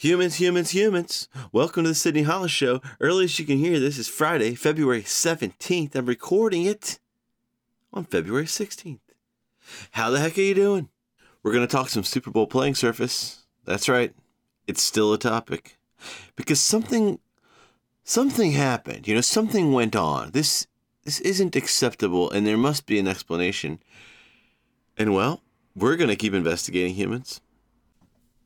Humans, humans, humans. Welcome to the Sydney Hollis Show. Earliest you can hear this is Friday, February 17th. I'm recording it on February 16th. How the heck are you doing? We're going to talk some Super Bowl playing surface. That's right. It's still a topic. Because something something happened. You know, something went on. This this isn't acceptable and there must be an explanation. And well, we're going to keep investigating humans.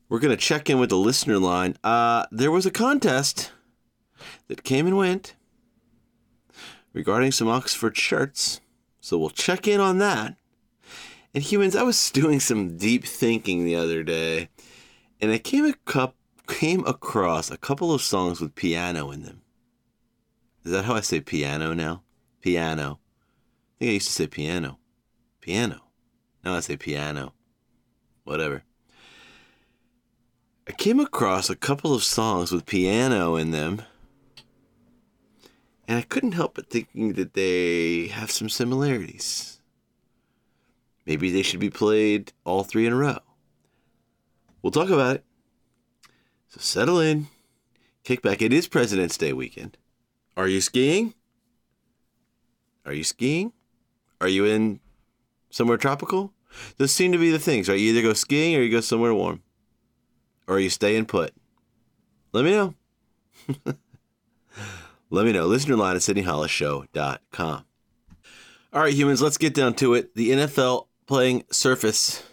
We're going to check in with the listener line. Uh, there was a contest that came and went regarding some Oxford shirts. So we'll check in on that. And humans, I was doing some deep thinking the other day, and I came, a cup, came across a couple of songs with piano in them. Is that how I say piano now? Piano. I think I used to say piano. Piano. Now I say piano. Whatever. I came across a couple of songs with piano in them, and I couldn't help but thinking that they have some similarities. Maybe they should be played all three in a row. We'll talk about it. So settle in, kick back. It is President's Day weekend. Are you skiing? Are you skiing? Are you in somewhere tropical? Those seem to be the things, right? You either go skiing or you go somewhere warm or are you staying put? Let me know. Let me know. Listener line at SydneyHollisShow.com. All right, humans, let's get down to it. The NFL playing surface.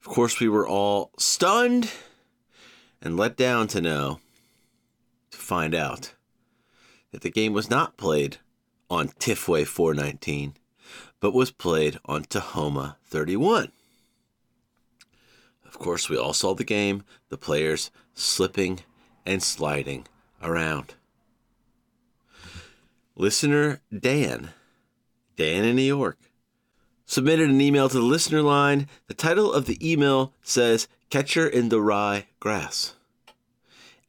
Of course, we were all stunned and let down to know, to find out, that the game was not played on Tifway 419, but was played on Tahoma 31. Of course, we all saw the game, the players slipping and sliding around. Listener Dan, Dan in New York, submitted an email to the listener line. The title of the email says Catcher in the Rye Grass.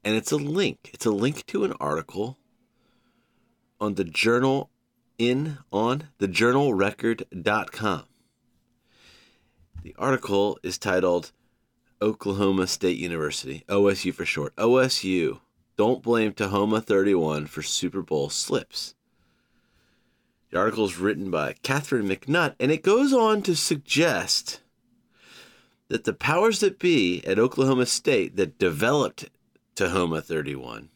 And it's a link. It's a link to an article on the journal in on thejournalrecord.com. The article is titled Oklahoma State University, OSU for short. OSU, don't blame Tahoma 31 for Super Bowl slips. The article is written by Catherine McNutt, and it goes on to suggest that the powers that be at Oklahoma State that developed Tahoma 31,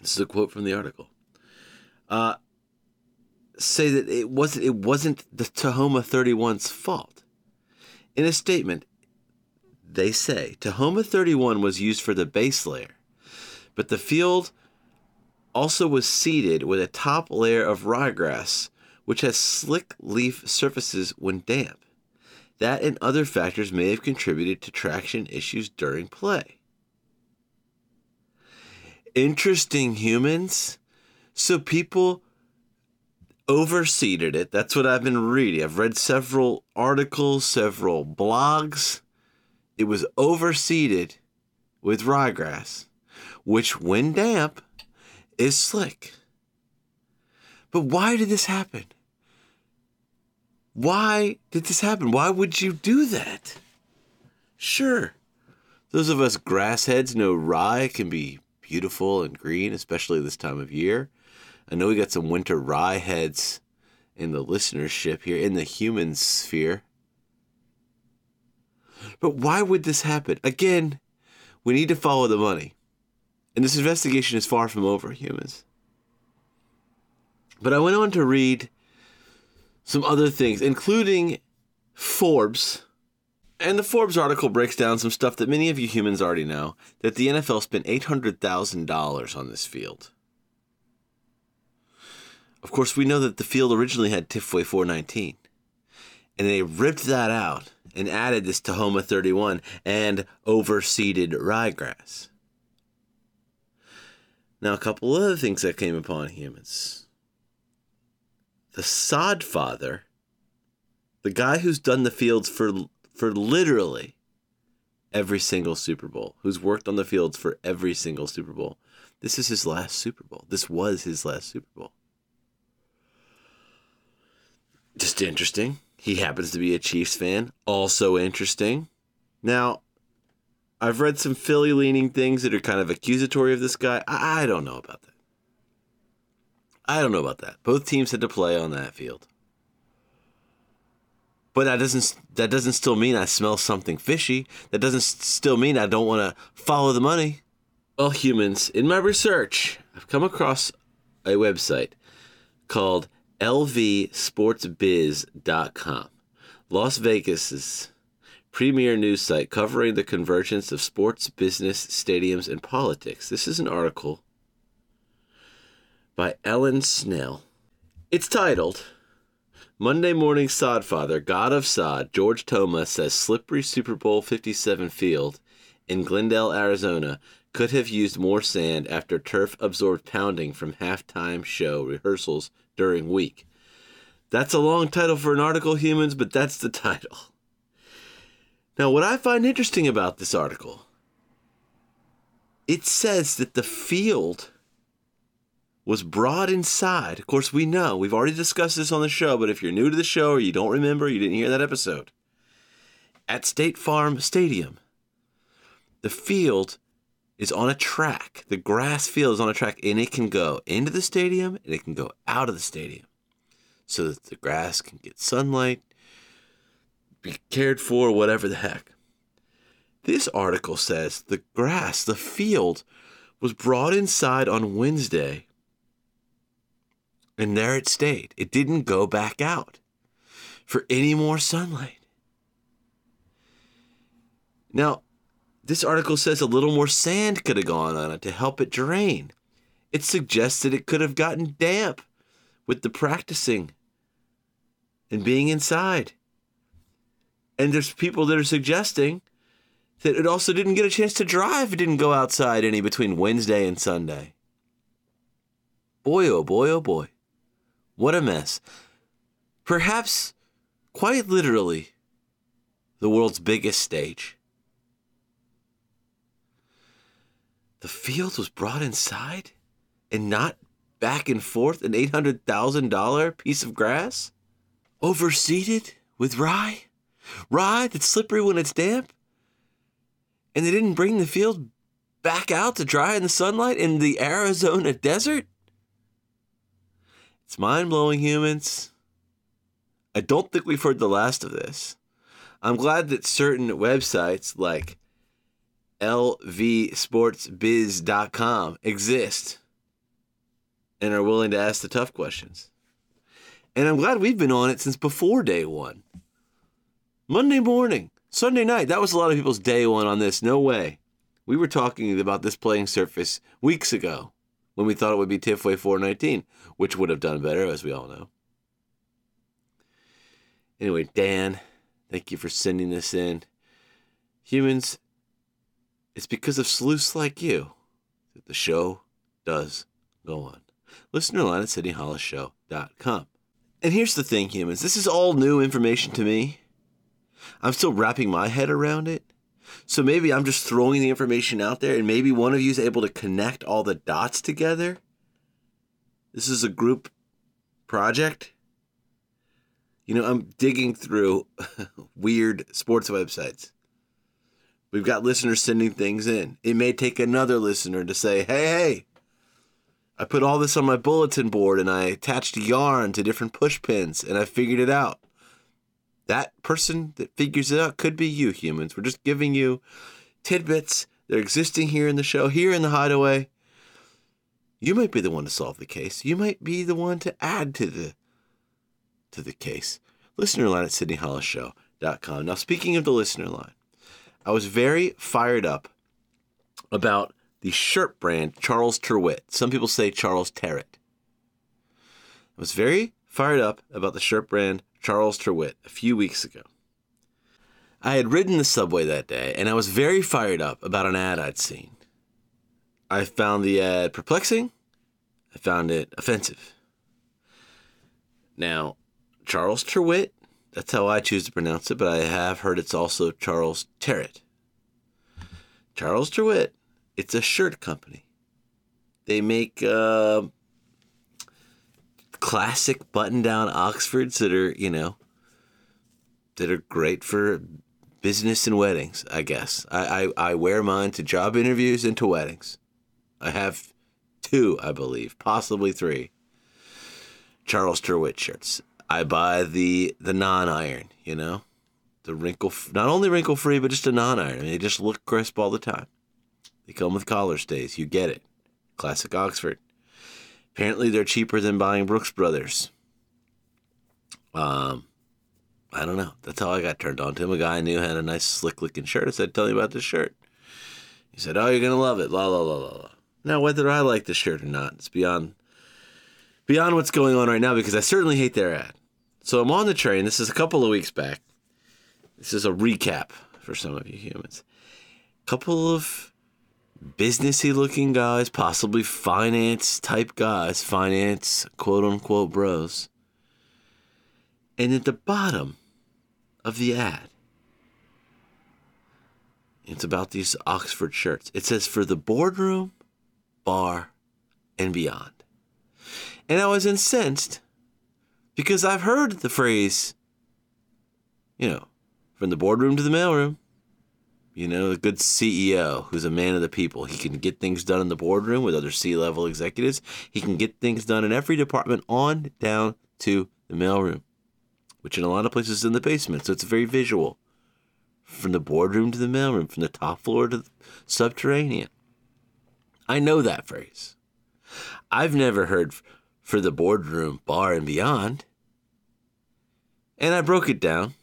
this is a quote from the article, uh, say that it wasn't it wasn't the Tahoma 31's fault. In a statement, they say Tahoma 31 was used for the base layer, but the field also was seeded with a top layer of ryegrass, which has slick leaf surfaces when damp. That and other factors may have contributed to traction issues during play. Interesting humans. So people overseeded it. That's what I've been reading. I've read several articles, several blogs it was overseeded with ryegrass, which, when damp, is slick. But why did this happen? Why did this happen? Why would you do that? Sure, those of us grass heads know rye can be beautiful and green, especially this time of year. I know we got some winter rye heads in the listenership here, in the human sphere. But why would this happen? Again, we need to follow the money. And this investigation is far from over, humans. But I went on to read some other things, including Forbes. And the Forbes article breaks down some stuff that many of you humans already know that the NFL spent $800,000 on this field. Of course, we know that the field originally had Tifway 419, and they ripped that out and added this Tahoma 31 and overseeded ryegrass. Now, a couple other things that came upon humans. The sod father, the guy who's done the fields for, for literally every single Super Bowl, who's worked on the fields for every single Super Bowl, this is his last Super Bowl. This was his last Super Bowl. Just interesting. He happens to be a Chiefs fan. Also interesting. Now, I've read some Philly leaning things that are kind of accusatory of this guy. I, don't know about that. I don't know about that. Both teams had to play on that field. But that doesn't that doesn't still mean I smell something fishy. That doesn't still mean I don't want to follow the money. Well, humans, in my research, I've come across a website called lvsportsbiz.com. Las Vegas's premier news site covering the convergence of sports, business, stadiums, and politics. This is an article by Alan Snel. It's titled Monday Morning Sodfather, God of Sod, George Toma says slippery Super Bowl 57 field in Glendale, Arizona could have used more sand after turf absorbed pounding from halftime show rehearsals during week. That's a long title for an article, humans, but that's the title. Now, what I find interesting about this article, it says that the field was brought inside. Of course, we know, we've already discussed this on the show, but if you're new to the show or you don't remember, you didn't hear that episode, at State Farm Stadium, the field is on a track. The grass field is on a track, and it can go into the stadium and it can go out of the stadium so that the grass can get sunlight be cared for, whatever the heck. This article says the grass, the field, was brought inside on Wednesday, and there it stayed. It didn't go back out for any more sunlight. Now, this article says a little more sand could have gone on it to help it drain. It suggests that it could have gotten damp with the practicing and being inside. And there's people that are suggesting that it also didn't get a chance to if it didn't go outside any between Wednesday and Sunday. Boy, oh boy, oh boy. What a mess. Perhaps, quite literally, the world's biggest stage. The field was brought inside and not back and forth an $800,000 piece of grass? Overseeded with rye? rye that's slippery when it's damp. And they didn't bring the field back out to dry in the sunlight in the Arizona desert? It's mind blowing, humans. I don't think we've heard the last of this. I'm glad that certain websites like lvsportsbiz.com exist and are willing to ask the tough questions. And I'm glad we've been on it since before day one. Monday morning, Sunday night. That was a lot of people's day one on this. No way. We were talking about this playing surface weeks ago when we thought it would be Tifway 419, which would have done better, as we all know. Anyway, Dan, thank you for sending this in. Humans, it's because of sleuths like you that the show does go on. Listener line at SydneyHollisShow.com. And here's the thing, humans. This is all new information to me. I'm still wrapping my head around it. So maybe I'm just throwing the information out there and maybe one of you is able to connect all the dots together. This is a group project. You know, I'm digging through weird sports websites. We've got listeners sending things in. It may take another listener to say, hey, hey, I put all this on my bulletin board and I attached yarn to different push pins and I figured it out that person that figures it out could be you, humans. We're just giving you tidbits. They're existing here in the show, here in the hideaway. You might be the one to solve the case. You might be the one to add to the to the case. Listener line at SydneyHollisShow.com. Now, speaking of the listener line, I was very fired up about the shirt brand Charles Tyrwhitt. Some people say Charles Terrett. I was very fired up about the shirt brand Charles Tyrwhitt a few weeks ago. I had ridden the subway that day and I was very fired up about an ad I'd seen. I found the ad perplexing. I found it offensive. Now, Charles Tyrwhitt, that's how I choose to pronounce it, but I have heard it's also Charles Terrett. Charles Tyrwhitt, it's a shirt company. They make uh, classic button down Oxfords that are, you know, that are great for business and weddings, I guess. I, I, I wear mine to job interviews and to weddings. I have two, I believe, possibly three. Charles Tyrwhitt shirts. I buy the the non iron, you know, the wrinkle not only wrinkle free, but just a non iron. I mean, they just look crisp all the time. They come with collar stays. You get it. Classic Oxford. Apparently, they're cheaper than buying Brooks Brothers. Um, I don't know. That's how I got turned on to him. A guy I knew had a nice slick looking shirt. I said, "Tell me about this shirt." He said, "Oh, you're gonna love it." La la la la la. Now, whether I like the shirt or not, it's beyond beyond what's going on right now because I certainly hate their ad. So I'm on the train. This is a couple of weeks back. This is a recap for some of you humans. A couple of businessy looking guys, possibly finance type guys, finance quote unquote bros. And at the bottom of the ad, it's about these Oxford shirts. It says for the boardroom, bar, and beyond. And I was incensed because I've heard the phrase, you know, from the boardroom to the mailroom. You know, a good CEO who's a man of the people. He can get things done in the boardroom with other C level executives. He can get things done in every department on down to the mailroom, which in a lot of places is in the basement. So it's very visual. From the boardroom to the mailroom, from the top floor to the subterranean. I know that phrase. I've never heard for the boardroom, bar, and beyond. And I broke it down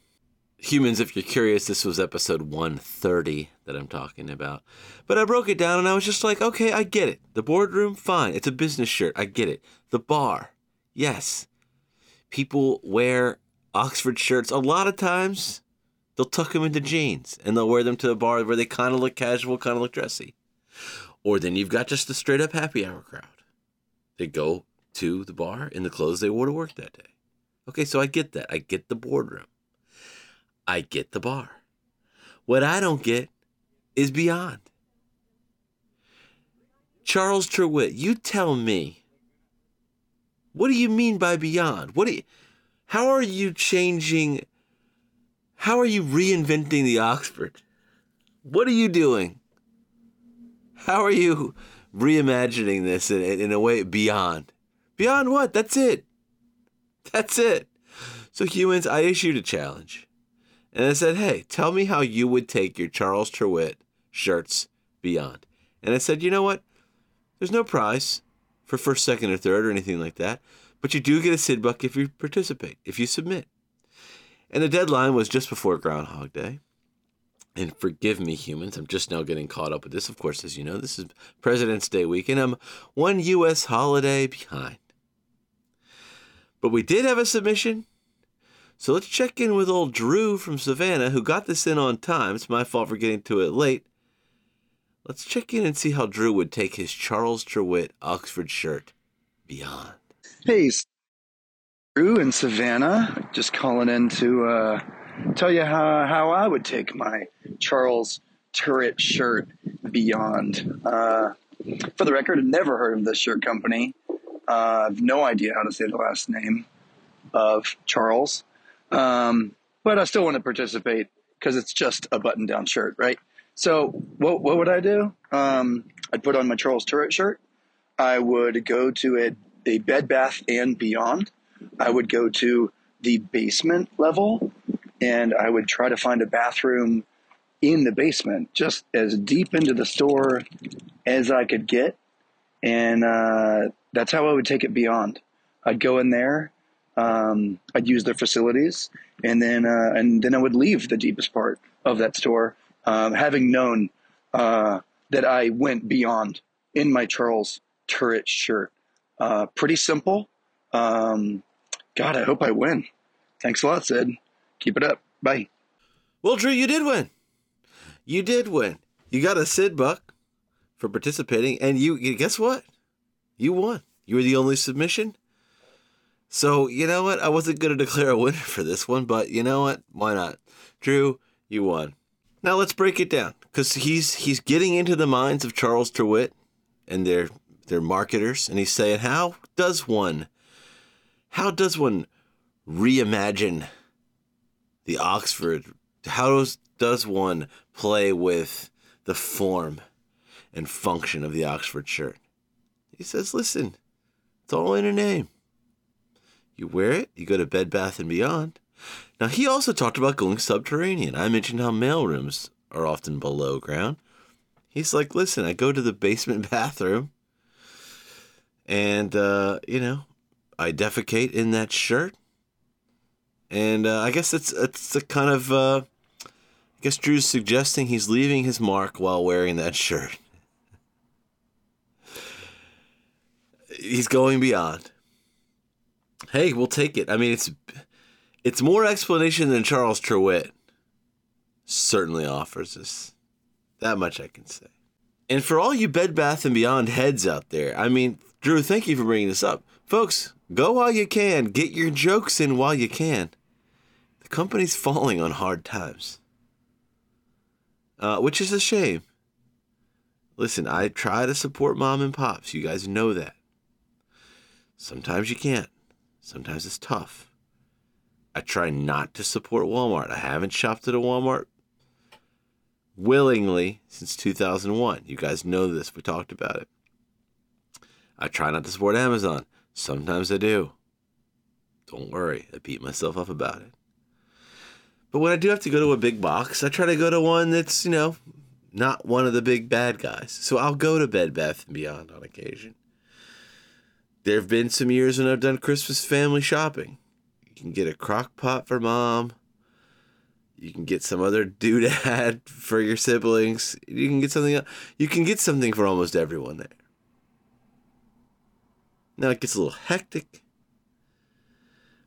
humans, if you're curious, this was episode 130 that I'm talking about. But I broke it down and I was just like, okay, I get it. The boardroom, fine. It's a business shirt. I get it. The bar, yes. People wear Oxford shirts a lot of times. They'll tuck them into jeans and they'll wear them to a bar where they kind of look casual, kind of look dressy. Or then you've got just the straight up happy hour crowd. They go to the bar in the clothes they wore to work that day. Okay, so I get that. I get the boardroom. I get the bar. What I don't get is beyond. Charles Tyrwhitt, you tell me. What do you mean by beyond? What do you, how are you changing how are you reinventing the Oxford? What are you doing? How are you reimagining this in, in a way beyond? Beyond what? That's it. That's it. So humans, I issued a challenge. And I said, hey, tell me how you would take your Charles Tyrwhitt shirts beyond. And I said, you know what? There's no prize for first, second, or third or anything like that. But you do get a Sid Buck if you participate, if you submit. And the deadline was just before Groundhog Day. And forgive me, humans, I'm just now getting caught up with this. Of course, as you know, this is President's Day weekend. I'm one U.S. holiday behind. But we did have a submission so let's check in with old Drew from Savannah, who got this in on time. It's my fault for getting to it late. Let's check in and see how Drew would take his Charles Tyrwhitt Oxford shirt beyond. Hey, Drew in Savannah, just calling in to uh, tell you how, how I would take my Charles Tyrwhitt shirt beyond. Uh, for the record, I've never heard of this shirt company. I have no idea how to say the last name of Charles. Um, but I still want to participate because it's just a button down shirt, right? So what, what would I do? Um, I'd put on my Charles Tyrwhitt shirt. I would go to a, a Bed Bath and Beyond. I would go to the basement level and I would try to find a bathroom in the basement, just as deep into the store as I could get. And uh, that's how I would take it beyond. I'd go in there um, I'd use their facilities, and then uh, and then I would leave the deepest part of that store, um, having known uh, that I went beyond in my Charles Tyrwhitt shirt. Uh, pretty simple. Um, God, I hope I win. Thanks a lot, Sid. Keep it up. Bye. Well, Drew, you did win. You did win. You got a Sid Buck for participating, and you guess what? You won. You were the only submission so, you know what? I wasn't going to declare a winner for this one, but you know what? Why not? Drew, you won. Now let's break it down because he's he's getting into the minds of Charles Tyrwhitt and their their marketers, and he's saying, how does one, how does one reimagine the Oxford How does, does one play with the form and function of the Oxford shirt? He says, listen, it's all in a name. You wear it, you go to Bed Bath and Beyond. Now he also talked about going subterranean. I mentioned how mailrooms are often below ground. He's like, listen, I go to the basement bathroom and uh, you know, I defecate in that shirt. And uh, I guess it's it's a kind of uh, I guess Drew's suggesting he's leaving his mark while wearing that shirt. He's going beyond. Hey, we'll take it. I mean, it's it's more explanation than Charles Truitt certainly offers us. That much I can say. And for all you Bed Bath and Beyond heads out there, I mean, Drew, thank you for bringing this up. Folks, go while you can. Get your jokes in while you can. The company's falling on hard times, uh, which is a shame. Listen, I try to support mom and pops. You guys know that. Sometimes you can't. Sometimes it's tough. I try not to support Walmart. I haven't shopped at a Walmart willingly since 2001. You guys know this. We talked about it. I try not to support Amazon. Sometimes I do. Don't worry, I beat myself up about it. But when I do have to go to a big box, I try to go to one that's, you know, not one of the big bad guys. So I'll go to Bed Bath and Beyond on occasion. There have been some years when I've done Christmas family shopping. You can get a crock pot for mom. You can get some other doodad for your siblings. You can get something. You can get something for almost everyone there. Now it gets a little hectic.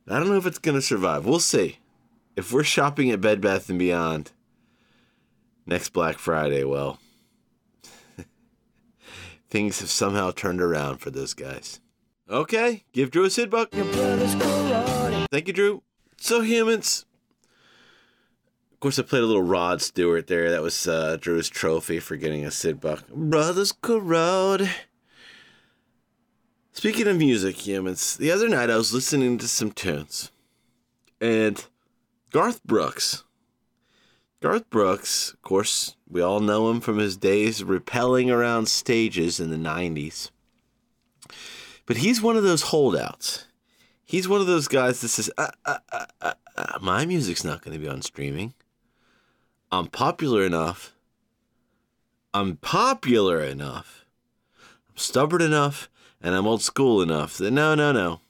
I don't know if it's going to survive. We'll see. If we're shopping at Bed Bath and Beyond next Black Friday, well, things have somehow turned around for those guys. Okay, give Drew a Sid buck. Thank you, Drew. So humans. Of course, I played a little Rod Stewart there. That was uh, Drew's trophy for getting a Sid buck. Brothers corrode. Speaking of music, humans, the other night I was listening to some tunes, and Garth Brooks. Garth Brooks, of course, we all know him from his days rappelling around stages in the 90s. But he's one of those holdouts. He's one of those guys that says, uh, uh, uh, uh, uh my music's not going to be on streaming. I'm popular enough. I'm popular enough. I'm stubborn enough and I'm old school enough that no, no, no.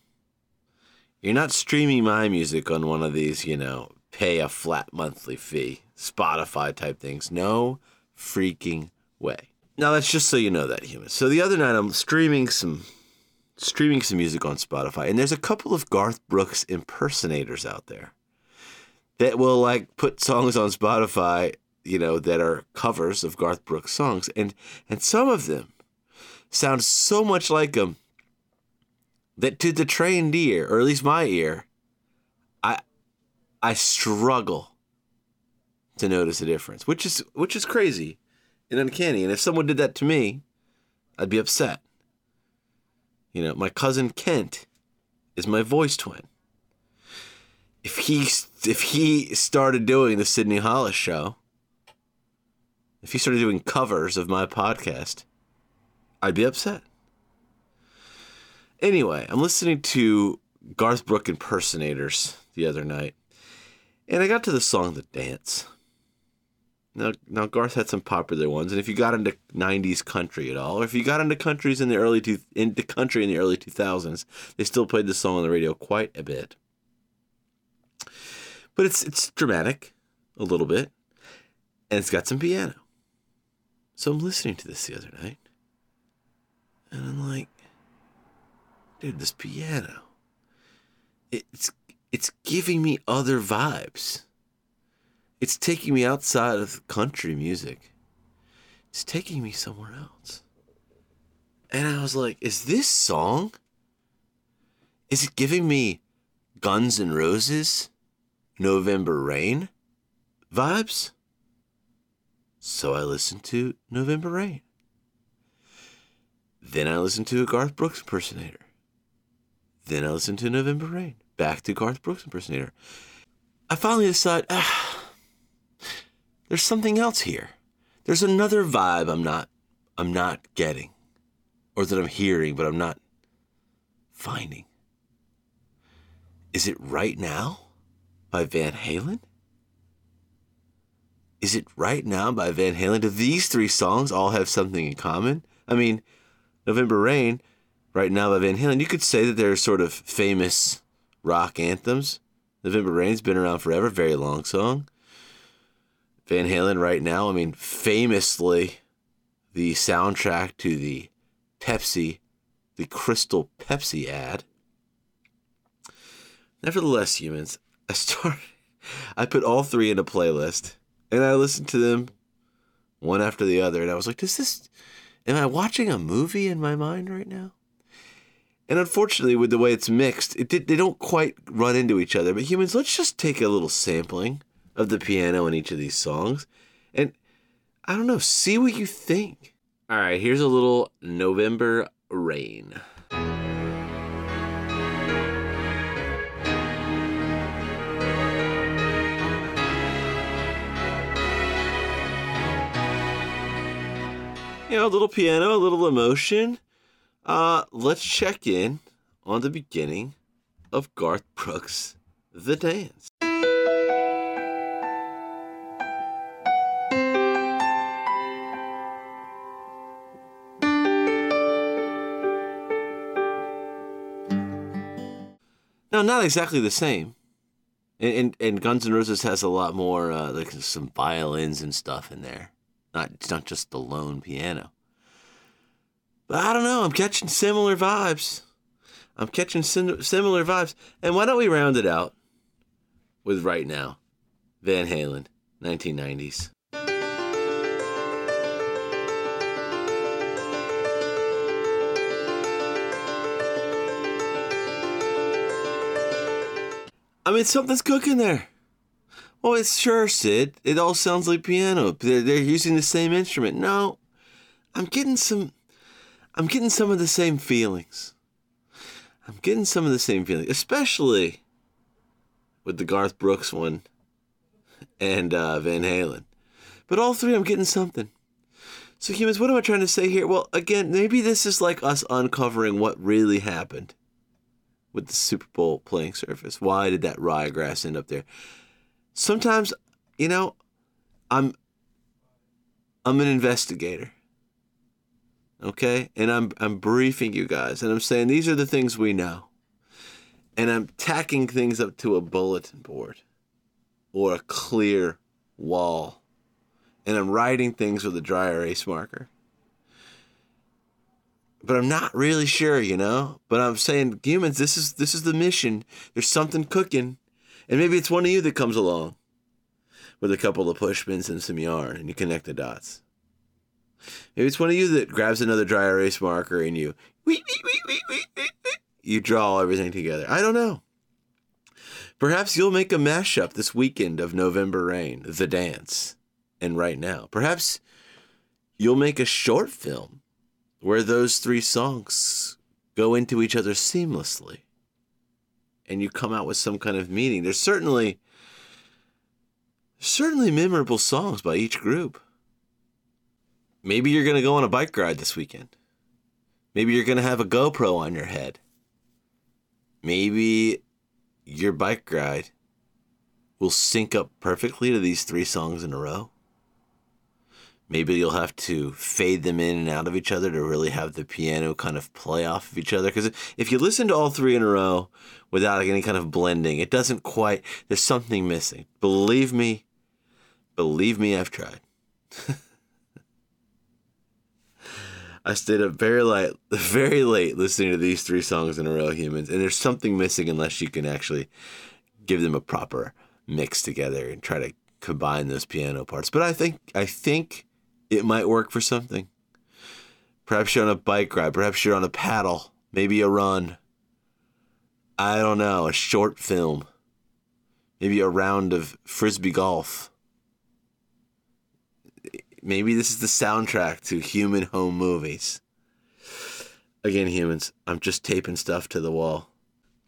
You're not streaming my music on one of these, you know, pay a flat monthly fee, Spotify type things. No freaking way. Now that's just so you know that, human. So the other night I'm streaming some streaming some music on Spotify, and there's a couple of Garth Brooks impersonators out there that will like put songs on Spotify, you know, that are covers of Garth Brooks songs, and and some of them sound so much like him that to the trained ear, or at least my ear, I I struggle to notice a difference, which is which is crazy and uncanny. And if someone did that to me, I'd be upset. You know, my cousin Kent is my voice twin. If he if he started doing the Sydney Hollis show, if he started doing covers of my podcast, I'd be upset. Anyway, I'm listening to Garth Brooks impersonators the other night, and I got to the song "The Dance." Now, now Garth had some popular ones, and if you got into '90s country at all, or if you got into countries in the early two, into country in the early 2000s, they still played this song on the radio quite a bit. But it's it's dramatic, a little bit, and it's got some piano. So I'm listening to this the other night, and I'm like, dude, this piano, it's it's giving me other vibes. It's taking me outside of country music. It's taking me somewhere else. And I was like, is this song? Is it giving me Guns N' Roses, November Rain vibes? So I listened to November Rain. Then I listened to a Garth Brooks impersonator. Then I listened to November Rain. Back to Garth Brooks impersonator. I finally decided, ah, there's something else here. There's another vibe I'm not I'm not getting or that I'm hearing but I'm not finding. Is it right now by Van Halen? Is it right now by Van Halen? Do these three songs all have something in common? I mean, November Rain, right now by Van Halen, you could say that they're sort of famous rock anthems. November Rain's been around forever, very long song. Van Halen right now, I mean, famously the soundtrack to the Pepsi, the Crystal Pepsi ad. Nevertheless, humans, I started, I put all three in a playlist and I listened to them one after the other. And I was like, does this, am I watching a movie in my mind right now? And unfortunately, with the way it's mixed, it they don't quite run into each other. But humans, let's just take a little sampling of the piano in each of these songs. And I don't know, see what you think. All right, here's a little November Rain. You know, a little piano, a little emotion. Uh, let's check in on the beginning of Garth Brooks' The Dance. Now, not exactly the same. And, and, and Guns N' Roses has a lot more, uh, like some violins and stuff in there. Not, it's not just the lone piano. But I don't know. I'm catching similar vibes. I'm catching sim- similar vibes. And why don't we round it out with right now? Van Halen, 1990s. I mean, something's cooking there. Well, it's sure, Sid. It all sounds like piano. They're, they're using the same instrument. No, I'm getting some. I'm getting some of the same feelings. I'm getting some of the same feelings, especially with the Garth Brooks one and uh, Van Halen. But all three, I'm getting something. So, humans, what am I trying to say here? Well, again, maybe this is like us uncovering what really happened with the Super Bowl playing surface. Why did that ryegrass end up there? Sometimes, you know, I'm I'm an investigator. Okay? And I'm I'm briefing you guys and I'm saying these are the things we know. And I'm tacking things up to a bulletin board or a clear wall. And I'm writing things with a dry erase marker but I'm not really sure, you know. But I'm saying, humans, this is this is the mission. There's something cooking, and maybe it's one of you that comes along with a couple of pushpins and some yarn, and you connect the dots. Maybe it's one of you that grabs another dry erase marker and you you draw everything together. I don't know. Perhaps you'll make a mashup this weekend of November Rain, The Dance, and Right Now. Perhaps you'll make a short film where those three songs go into each other seamlessly and you come out with some kind of meaning. There's certainly certainly memorable songs by each group. Maybe you're going to go on a bike ride this weekend. Maybe you're going to have a GoPro on your head. Maybe your bike ride will sync up perfectly to these three songs in a row. Maybe you'll have to fade them in and out of each other to really have the piano kind of play off of each other. Because if you listen to all three in a row without any kind of blending, it doesn't quite, there's something missing. Believe me, believe me, I've tried. I stayed up very late, very late listening to these three songs in a row, humans, and there's something missing unless you can actually give them a proper mix together and try to combine those piano parts. But I think I think it might work for something. Perhaps you're on a bike ride, perhaps you're on a paddle, maybe a run. I don't know, a short film, maybe a round of frisbee golf. Maybe this is the soundtrack to human home movies. Again, humans, I'm just taping stuff to the wall.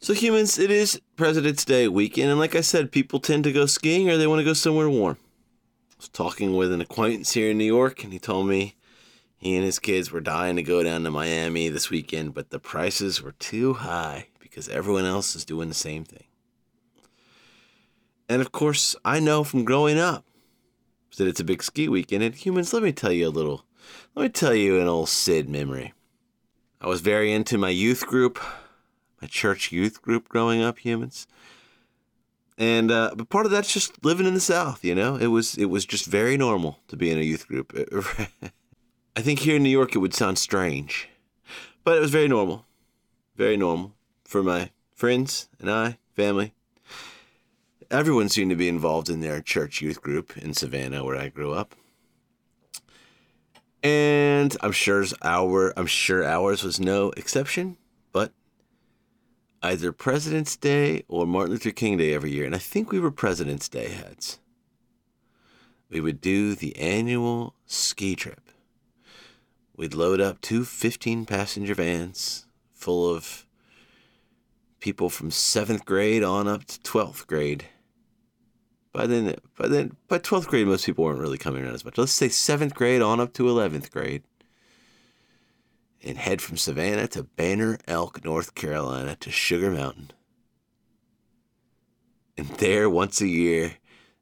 So, humans, it is President's Day weekend, and like I said, people tend to go skiing or they want to go somewhere warm. Was talking with an acquaintance here in New York, and he told me he and his kids were dying to go down to Miami this weekend, but the prices were too high because everyone else is doing the same thing. And of course, I know from growing up that it's a big ski weekend. And humans, let me tell you a little, let me tell you an old Sid memory. I was very into my youth group, my church youth group growing up, humans. And uh, but part of that's just living in the South, you know. It was it was just very normal to be in a youth group. I think here in New York it would sound strange, but it was very normal, very normal for my friends and I, family. Everyone seemed to be involved in their church youth group in Savannah, where I grew up. And I'm sure our I'm sure ours was no exception, either President's Day or Martin Luther King Day every year, and I think we were President's Day heads. We would do the annual ski trip. We'd load up two 15 passenger vans full of people from seventh grade on up to 12th grade. By then, by then, by 12th grade, most people weren't really coming around as much. Let's say seventh grade on up to 11th grade and head from Savannah to Banner Elk, North Carolina to Sugar Mountain. And there, once a year,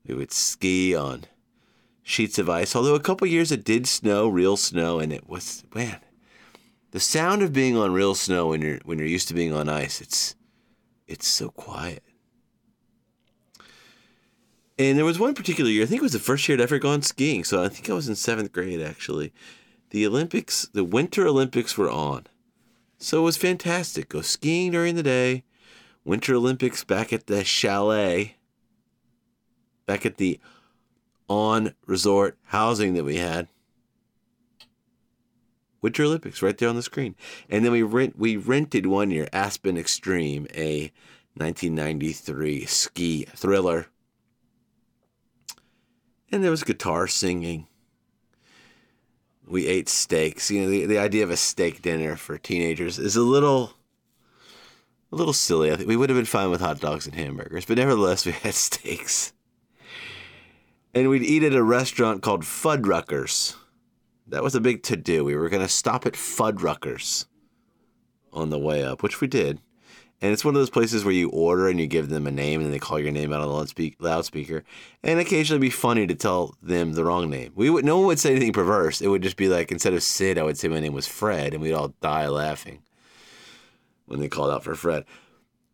we would ski on sheets of ice. Although a couple years it did snow, real snow, and it was man, the sound of being on real snow when you're when you're used to being on ice, it's it's so quiet. And there was one particular year, I think it was the first year I'd ever gone skiing. So I think I was in seventh grade actually the Olympics, the Winter Olympics were on. So it was fantastic. Go skiing during the day, Winter Olympics back at the chalet, back at the on resort housing that we had. Winter Olympics right there on the screen. And then we rent we rented one year Aspen Extreme, a 1993 ski thriller. And there was guitar singing we ate steaks. You know, the, the idea of a steak dinner for teenagers is a little a little silly. I think we would have been fine with hot dogs and hamburgers, but nevertheless, we had steaks. And we'd eat at a restaurant called Fuddruckers. That was a big to do. We were going to stop at Fuddruckers on the way up, which we did. And it's one of those places where you order and you give them a name and they call your name out on the loudspeaker. And occasionally be funny to tell them the wrong name. We would no one would say anything perverse. It would just be like instead of Sid, I would say my name was Fred, and we'd all die laughing when they called out for Fred.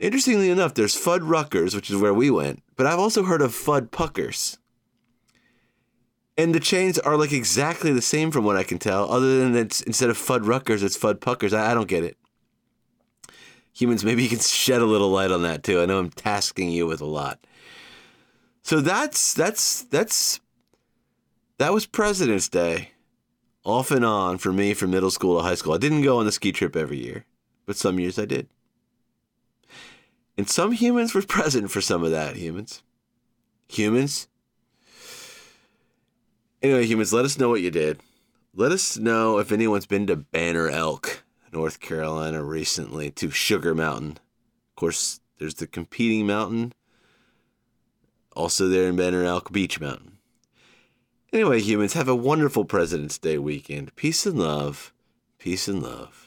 Interestingly enough, there's Fuddruckers, which is where we went, but I've also heard of Fudd Puckers. And the chains are like exactly the same from what I can tell, other than that instead of Fuddruckers, it's Fuddpuckers. I, I don't get it humans, maybe you can shed a little light on that too. I know I'm tasking you with a lot. So that's that's that's that was President's Day, off and on for me from middle school to high school. I didn't go on the ski trip every year, but some years I did. And some humans were present for some of that. Humans, humans. Anyway, humans, let us know what you did. Let us know if anyone's been to Banner Elk North Carolina recently to Sugar Mountain. Of course, there's the competing mountain, also there in Banner Elk Beach Mountain. Anyway, humans, have a wonderful President's Day weekend. Peace and love. Peace and love.